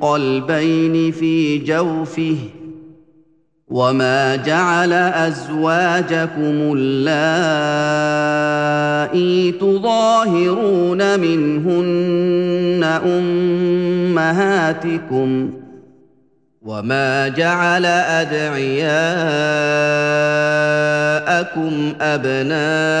قلبين في جوفه وما جعل أزواجكم اللائي تظاهرون منهن أمهاتكم وما جعل أدعياءكم أبناءكم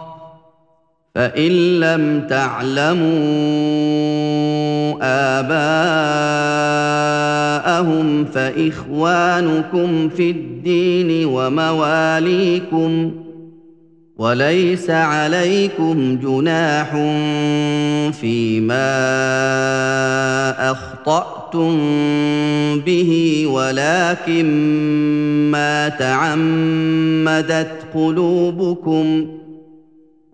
فإن لم تعلموا آباءهم فإخوانكم في الدين ومواليكم وليس عليكم جناح فيما أخطأتم به ولكن ما تعمدت قلوبكم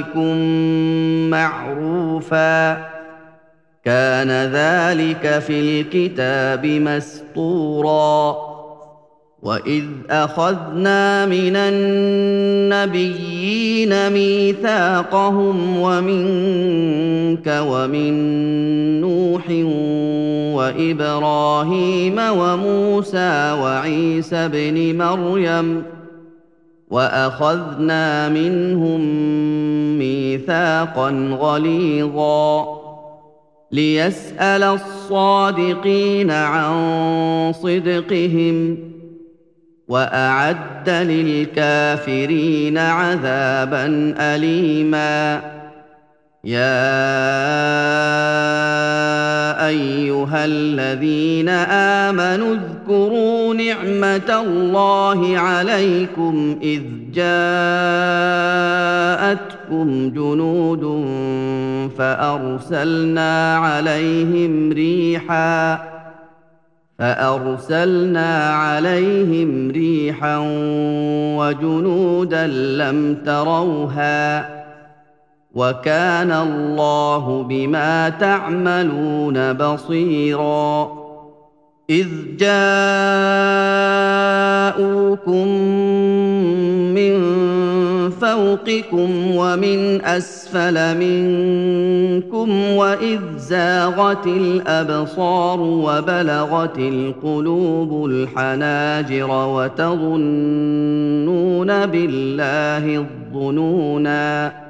اوليائكم معروفا. كان ذلك في الكتاب مسطورا. وإذ أخذنا من النبيين ميثاقهم ومنك ومن نوح وإبراهيم وموسى وعيسى ابن مريم وأخذنا منهم ميثاقا غليظا ليسأل الصادقين عن صدقهم وأعد للكافرين عذابا أليما يا ايها الذين امنوا اذكروا نعمه الله عليكم اذ جاءتكم جنود فارسلنا عليهم ريحا فارسلنا عليهم ريحا وجنودا لم تروها وكان الله بما تعملون بصيرا. إذ جاءوكم من فوقكم ومن أسفل منكم وإذ زاغت الأبصار وبلغت القلوب الحناجر وتظنون بالله الظنونا.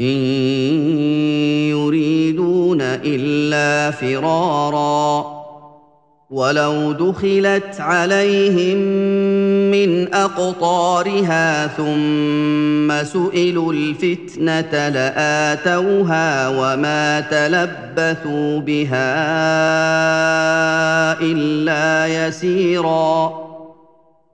إن يريدون إلا فرارا. ولو دخلت عليهم من اقطارها ثم سئلوا الفتنه لاتوها وما تلبثوا بها الا يسيرا.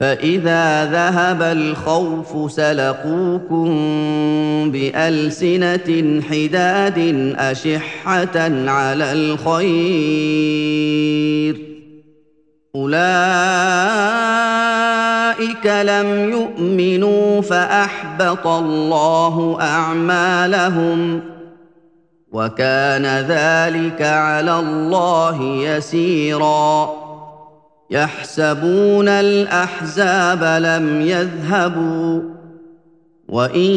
فاذا ذهب الخوف سلقوكم بالسنه حداد اشحه على الخير اولئك لم يؤمنوا فاحبط الله اعمالهم وكان ذلك على الله يسيرا يحسبون الأحزاب لم يذهبوا وإن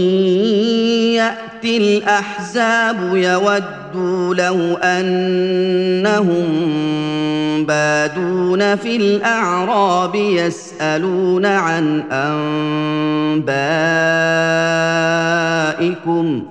يأتي الأحزاب يودوا لو أنهم بادون في الأعراب يسألون عن أنبائكم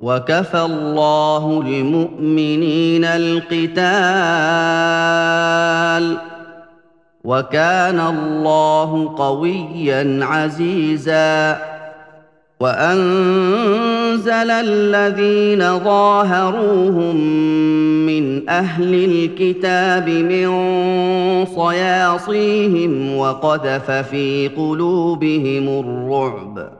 وكفى الله المؤمنين القتال وكان الله قويا عزيزا وأنزل الذين ظاهروهم من أهل الكتاب من صياصيهم وقذف في قلوبهم الرعب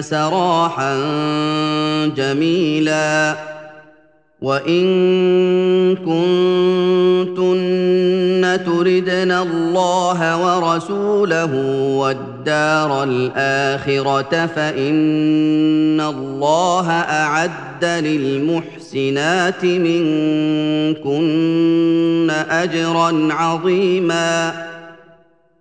سراحا جميلا وان كنتن تردن الله ورسوله والدار الاخره فان الله اعد للمحسنات منكن اجرا عظيما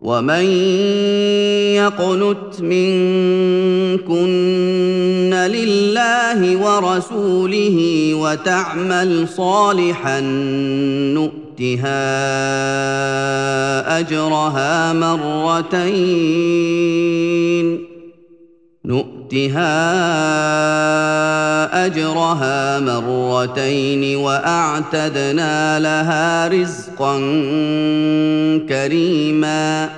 ومن يقنت منكن لله ورسوله وتعمل صالحا نؤتها اجرها مرتين نؤتها أجرها مرتين وأعتدنا لها رزقا كريما.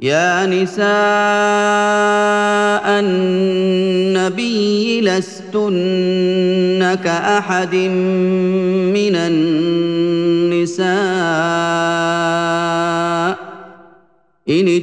يا نساء النبي لستن كأحد من النساء. إن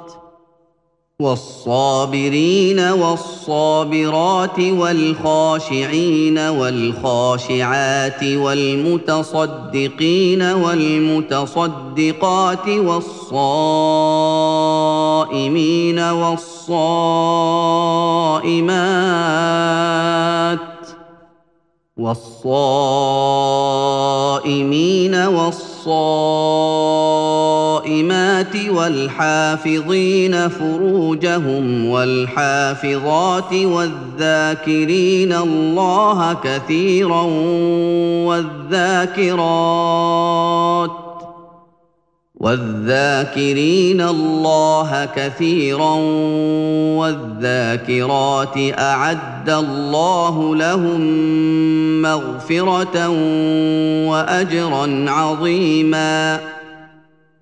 والصابرين والصابرات والخاشعين والخاشعات والمتصدقين والمتصدقات والصائمين والصائمات والصائمين والصائمات والحافظين فروجهم والحافظات والذاكرين الله كثيرا والذاكرات والذاكرين الله كثيرا والذاكرات أعد الله لهم مغفرة واجرا عظيما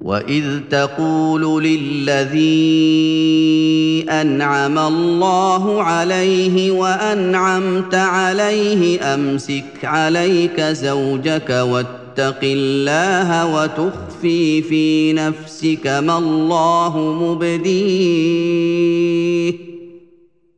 واذ تقول للذي انعم الله عليه وانعمت عليه امسك عليك زوجك واتق الله وتخفي في نفسك ما الله مبديه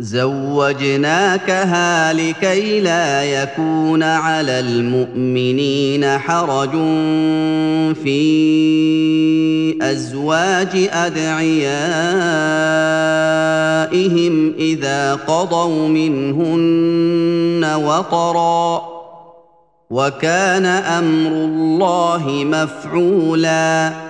زوجناكها لكي لا يكون على المؤمنين حرج في أزواج أدعيائهم إذا قضوا منهن وطرا وكان أمر الله مفعولا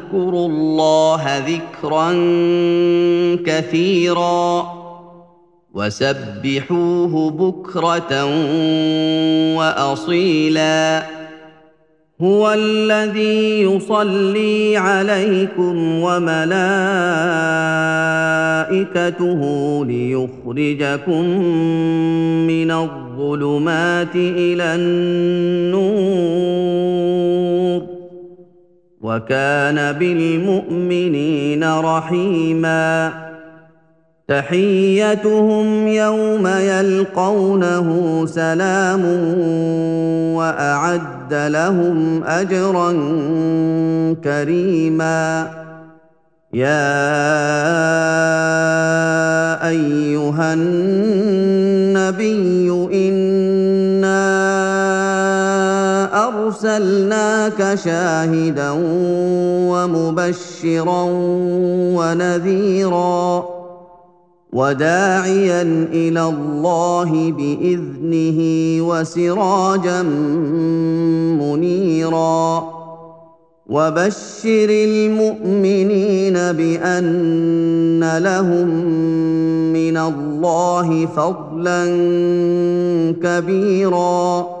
اذكروا الله ذكرا كثيرا وسبحوه بكرة واصيلا. هو الذي يصلي عليكم وملائكته ليخرجكم من الظلمات إلى النور. وكان بالمؤمنين رحيما. تحيتهم يوم يلقونه سلام وأعد لهم أجرا كريما. يا أيها النبي أنا أرسلناك شاهدا ومبشرا ونذيرا وداعيا إلى الله بإذنه وسراجا منيرا وبشر المؤمنين بأن لهم من الله فضلا كبيرا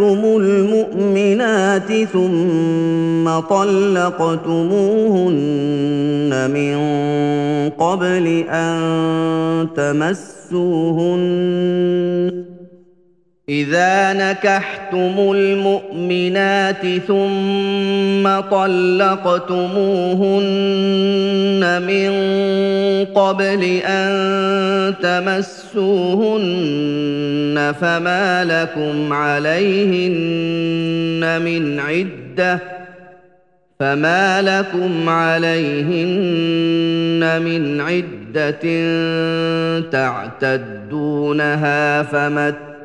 المؤمنات ثم طلقتموهن من قبل ان تمسوهن إذا نكحتم المؤمنات ثم طلقتموهن من قبل أن تمسوهن فما لكم عليهن من عدة فما لكم عليهن من عدة تعتدونها فمت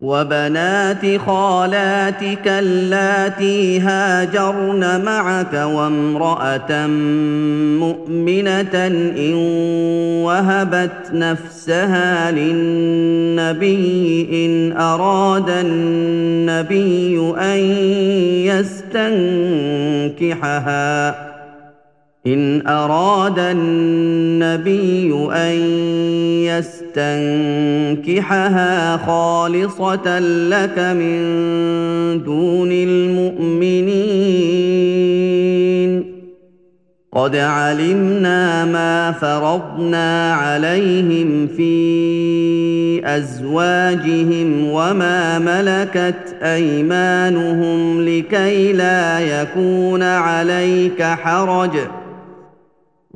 وبنات خالاتك اللاتي هاجرن معك وامرأة مؤمنة إن وهبت نفسها للنبي إن أراد النبي أن يستنكحها إن أراد النبي أن يستنكحها خالصة لك من دون المؤمنين. قد علمنا ما فرضنا عليهم في أزواجهم وما ملكت أيمانهم لكي لا يكون عليك حرج.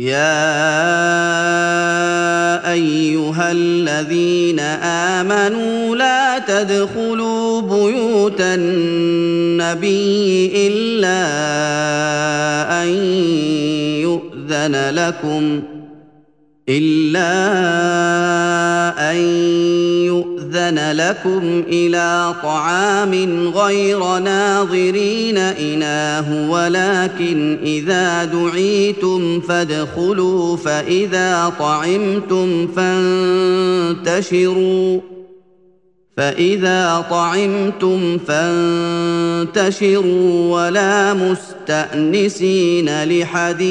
يا أيها الذين آمنوا لا تدخلوا بيوت النبي إلا أن يؤذن لكم إلا أن يؤذن لكم إلى طعام غير ناظرين إناه ولكن إذا دعيتم فادخلوا فإذا طعمتم فانتشروا. فإذا طعمتم فانتشروا ولا مستأنسين لحديث.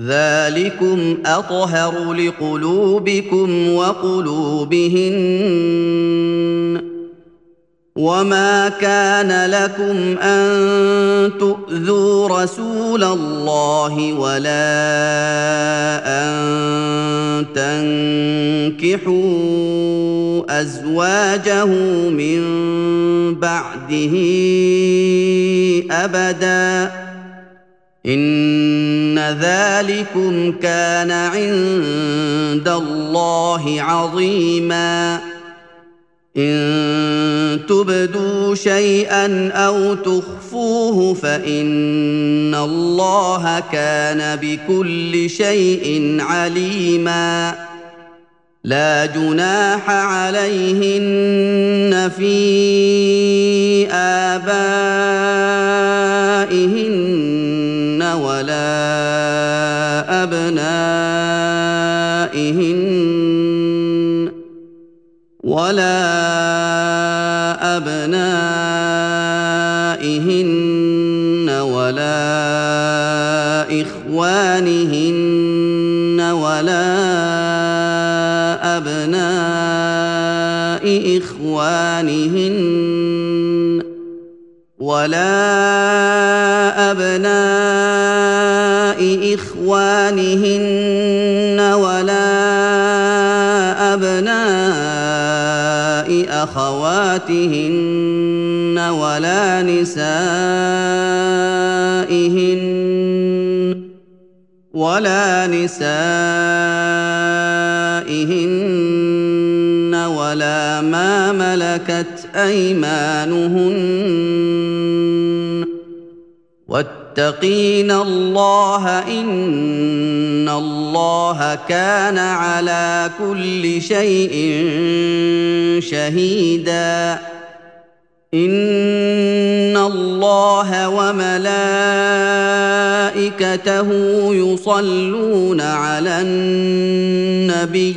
ذلكم أطهر لقلوبكم وقلوبهن وما كان لكم أن تؤذوا رسول الله ولا أن تنكحوا أزواجه من بعده أبدا ذلكم كان عند الله عظيما. إن تبدوا شيئا أو تخفوه فإن الله كان بكل شيء عليما. لا جناح عليهن في آبائهن ولا أبنائهن ولا أبنائهن ولا إخوانهن ولا أبناء إخوانهن ولا أبناء إخوانهن ولا أبناء أخواتهن ولا نسائهن ولا نسائهن ولا ما ملكت أيمانهن واتقين الله إن الله كان على كل شيء شهيدا. إن الله وملائكته يصلون على النبي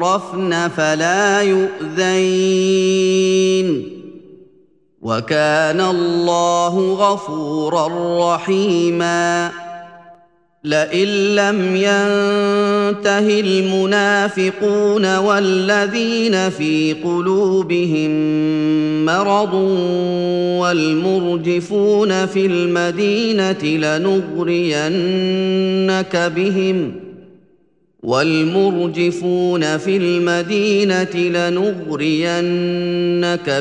يعرفن فلا يؤذين وكان الله غفورا رحيما لئن لم ينته المنافقون والذين في قلوبهم مرض والمرجفون في المدينة لنغرينك بهم والمرجفون في المدينة لنغرينك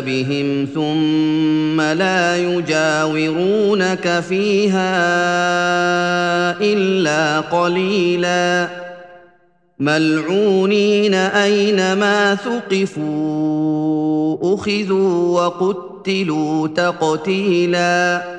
بهم ثم لا يجاورونك فيها إلا قليلا. ملعونين أينما ثقفوا أخذوا وقتلوا تقتيلا.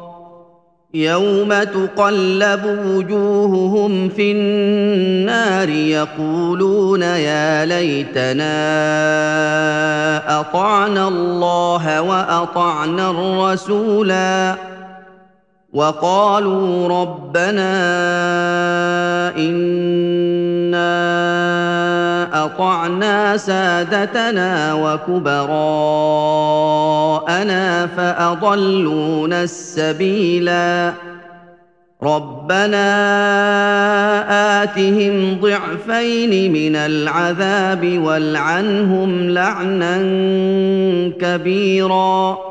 يوم تقلب وجوههم في النار يقولون يا ليتنا اطعنا الله واطعنا الرسولا وقالوا ربنا أنا اطعنا سادتنا وكبراءنا فأضلونا السبيلا. ربنا آتهم ضعفين من العذاب والعنهم لعنا كبيرا.